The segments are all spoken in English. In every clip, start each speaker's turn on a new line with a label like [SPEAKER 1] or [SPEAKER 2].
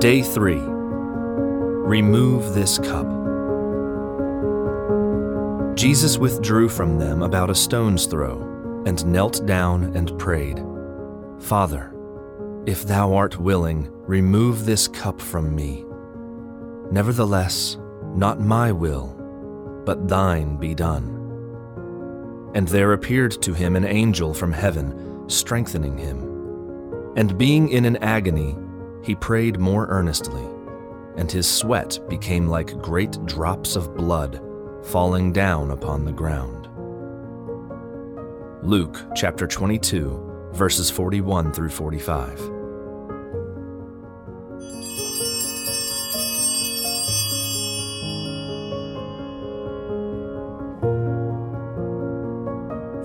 [SPEAKER 1] Day 3 Remove this cup. Jesus withdrew from them about a stone's throw and knelt down and prayed, Father, if thou art willing, remove this cup from me. Nevertheless, not my will, but thine be done. And there appeared to him an angel from heaven, strengthening him. And being in an agony, he prayed more earnestly, and his sweat became like great drops of blood falling down upon the ground. Luke chapter 22, verses 41 through 45.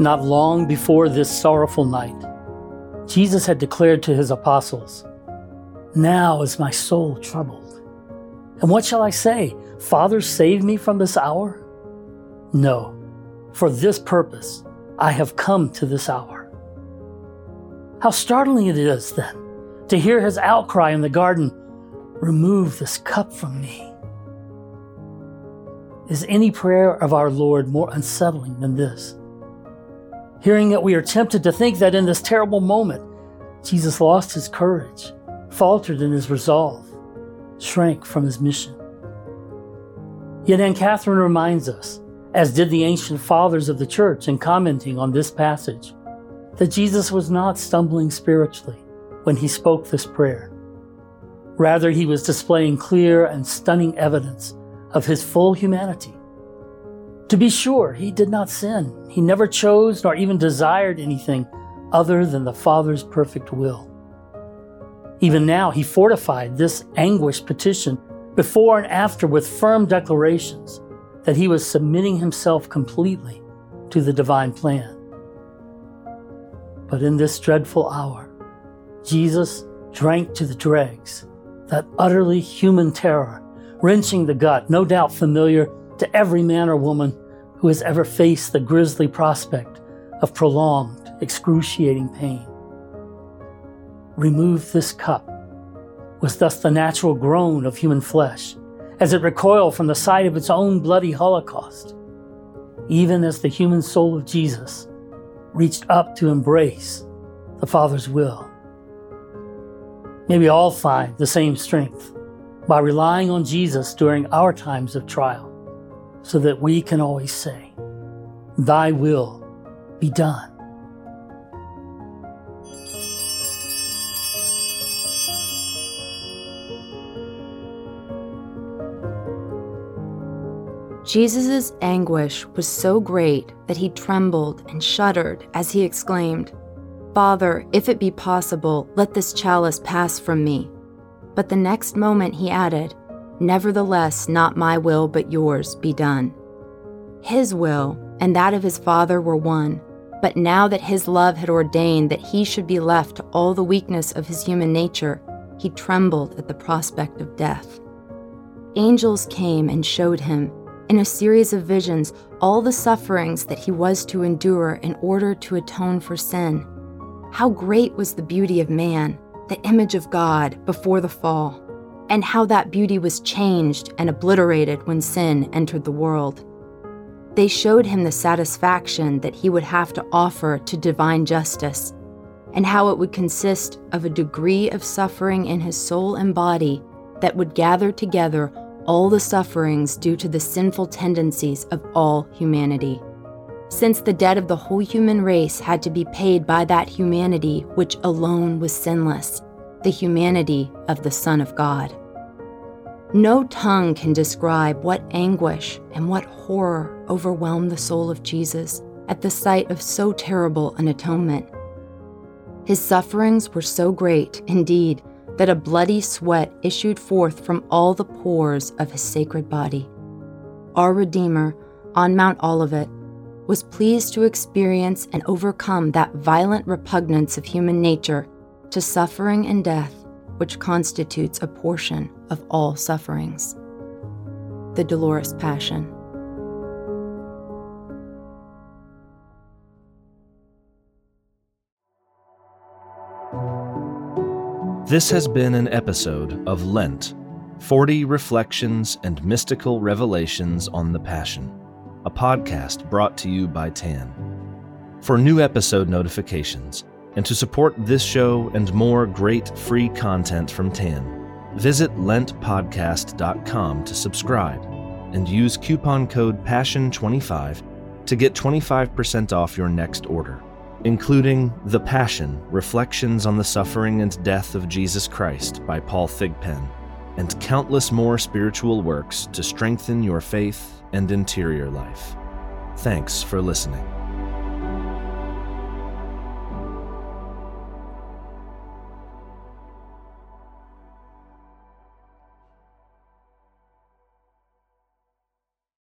[SPEAKER 2] Not long before this sorrowful night, Jesus had declared to his apostles, Now is my soul troubled. And what shall I say? Father, save me from this hour? No, for this purpose I have come to this hour. How startling it is, then, to hear his outcry in the garden Remove this cup from me. Is any prayer of our Lord more unsettling than this? Hearing it, we are tempted to think that in this terrible moment, Jesus lost his courage, faltered in his resolve, shrank from his mission. Yet Anne Catherine reminds us as did the ancient fathers of the church in commenting on this passage, that Jesus was not stumbling spiritually when he spoke this prayer. Rather, he was displaying clear and stunning evidence of his full humanity. To be sure, he did not sin. He never chose nor even desired anything other than the Father's perfect will. Even now, he fortified this anguished petition before and after with firm declarations that he was submitting himself completely to the divine plan. But in this dreadful hour, Jesus drank to the dregs that utterly human terror, wrenching the gut, no doubt familiar to every man or woman who has ever faced the grisly prospect of prolonged, excruciating pain. Remove this cup was thus the natural groan of human flesh as it recoiled from the sight of its own bloody holocaust, even as the human soul of Jesus reached up to embrace the Father's will. May we all find the same strength by relying on Jesus during our times of trial, so that we can always say, Thy will be done.
[SPEAKER 3] Jesus' anguish was so great that he trembled and shuddered as he exclaimed, Father, if it be possible, let this chalice pass from me. But the next moment he added, Nevertheless, not my will, but yours be done. His will and that of his Father were one, but now that his love had ordained that he should be left to all the weakness of his human nature, he trembled at the prospect of death. Angels came and showed him in a series of visions all the sufferings that he was to endure in order to atone for sin. How great was the beauty of man, the image of God, before the fall, and how that beauty was changed and obliterated when sin entered the world. They showed him the satisfaction that he would have to offer to divine justice, and how it would consist of a degree of suffering in his soul and body that would gather together all the sufferings due to the sinful tendencies of all humanity. Since the debt of the whole human race had to be paid by that humanity which alone was sinless, the humanity of the Son of God. No tongue can describe what anguish and what horror overwhelmed the soul of Jesus at the sight of so terrible an atonement. His sufferings were so great, indeed, that a bloody sweat issued forth from all the pores of his sacred body. Our Redeemer, on Mount Olivet, was pleased to experience and overcome that violent repugnance of human nature to suffering and death, which constitutes a portion of all sufferings. The Dolorous Passion.
[SPEAKER 1] This has been an episode of Lent 40 Reflections and Mystical Revelations on the Passion, a podcast brought to you by TAN. For new episode notifications and to support this show and more great free content from TAN, visit lentpodcast.com to subscribe and use coupon code PASSION25 to get 25% off your next order including The Passion Reflections on the Suffering and Death of Jesus Christ by Paul Thigpen, and countless more spiritual works to strengthen your faith and interior life. Thanks for listening.